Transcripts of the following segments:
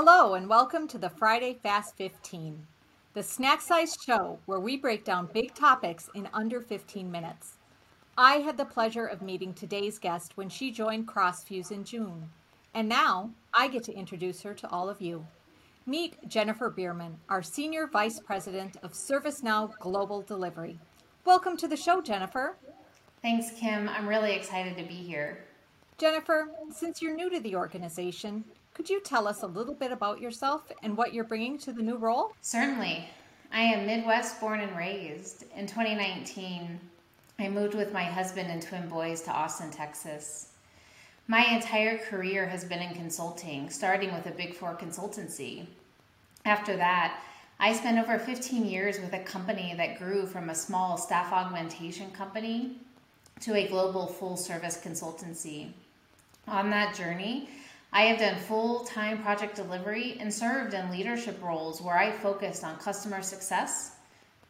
Hello, and welcome to the Friday Fast 15, the snack sized show where we break down big topics in under 15 minutes. I had the pleasure of meeting today's guest when she joined Crossfuze in June, and now I get to introduce her to all of you. Meet Jennifer Bierman, our Senior Vice President of ServiceNow Global Delivery. Welcome to the show, Jennifer. Thanks, Kim. I'm really excited to be here. Jennifer, since you're new to the organization, could you tell us a little bit about yourself and what you're bringing to the new role? Certainly. I am Midwest born and raised. In 2019, I moved with my husband and twin boys to Austin, Texas. My entire career has been in consulting, starting with a Big Four consultancy. After that, I spent over 15 years with a company that grew from a small staff augmentation company to a global full service consultancy. On that journey, I have done full time project delivery and served in leadership roles where I focused on customer success,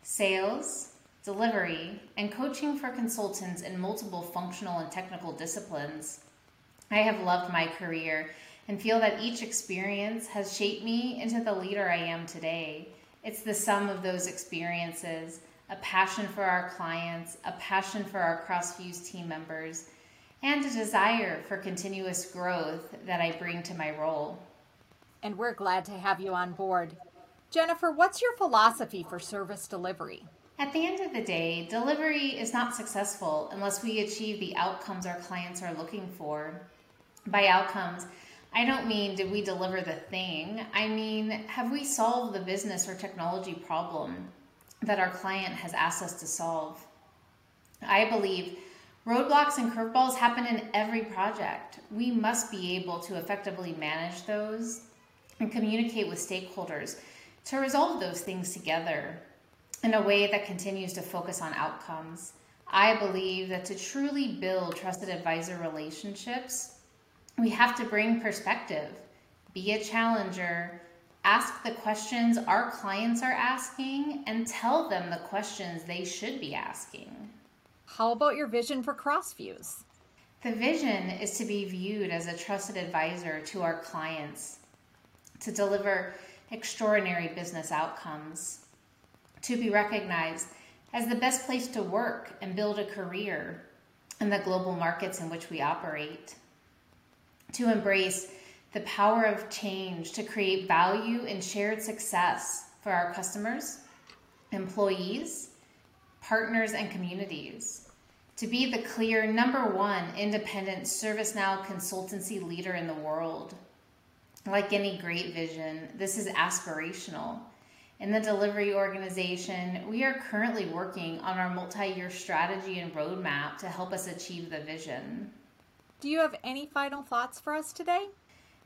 sales, delivery, and coaching for consultants in multiple functional and technical disciplines. I have loved my career and feel that each experience has shaped me into the leader I am today. It's the sum of those experiences a passion for our clients, a passion for our Crossfuze team members, and a desire for continuous growth that I bring to my role. And we're glad to have you on board. Jennifer, what's your philosophy for service delivery? At the end of the day, delivery is not successful unless we achieve the outcomes our clients are looking for. By outcomes, I don't mean did we deliver the thing, I mean have we solved the business or technology problem that our client has asked us to solve. I believe Roadblocks and curveballs happen in every project. We must be able to effectively manage those and communicate with stakeholders to resolve those things together in a way that continues to focus on outcomes. I believe that to truly build trusted advisor relationships, we have to bring perspective, be a challenger, ask the questions our clients are asking, and tell them the questions they should be asking. How about your vision for Crossfuze? The vision is to be viewed as a trusted advisor to our clients, to deliver extraordinary business outcomes, to be recognized as the best place to work and build a career in the global markets in which we operate, to embrace the power of change to create value and shared success for our customers, employees, partners, and communities to be the clear number one independent ServiceNow consultancy leader in the world. Like any great vision, this is aspirational. In the delivery organization, we are currently working on our multi year strategy and roadmap to help us achieve the vision. Do you have any final thoughts for us today?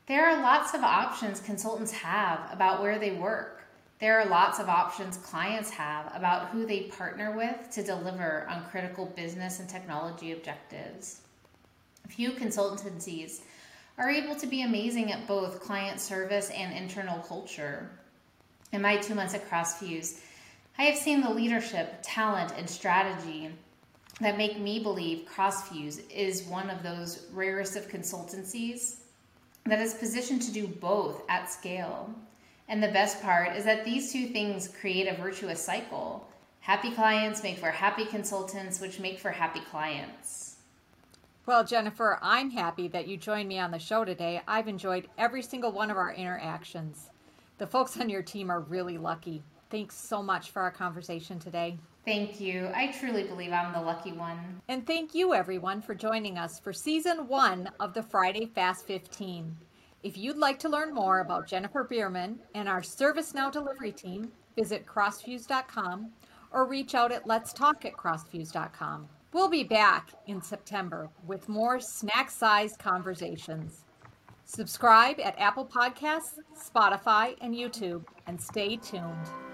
There are lots of options consultants have about where they work. There are lots of options clients have about who they partner with to deliver on critical business and technology objectives. Few consultancies are able to be amazing at both client service and internal culture. In my two months at Crossfuze, I have seen the leadership, talent, and strategy that make me believe Crossfuze is one of those rarest of consultancies that is positioned to do both at scale. And the best part is that these two things create a virtuous cycle. Happy clients make for happy consultants, which make for happy clients. Well, Jennifer, I'm happy that you joined me on the show today. I've enjoyed every single one of our interactions. The folks on your team are really lucky. Thanks so much for our conversation today. Thank you. I truly believe I'm the lucky one. And thank you, everyone, for joining us for season one of the Friday Fast 15. If you'd like to learn more about Jennifer Bierman and our ServiceNow delivery team, visit crossfuze.com or reach out at let's talk at crossfuze.com. We'll be back in September with more snack sized conversations. Subscribe at Apple Podcasts, Spotify, and YouTube, and stay tuned.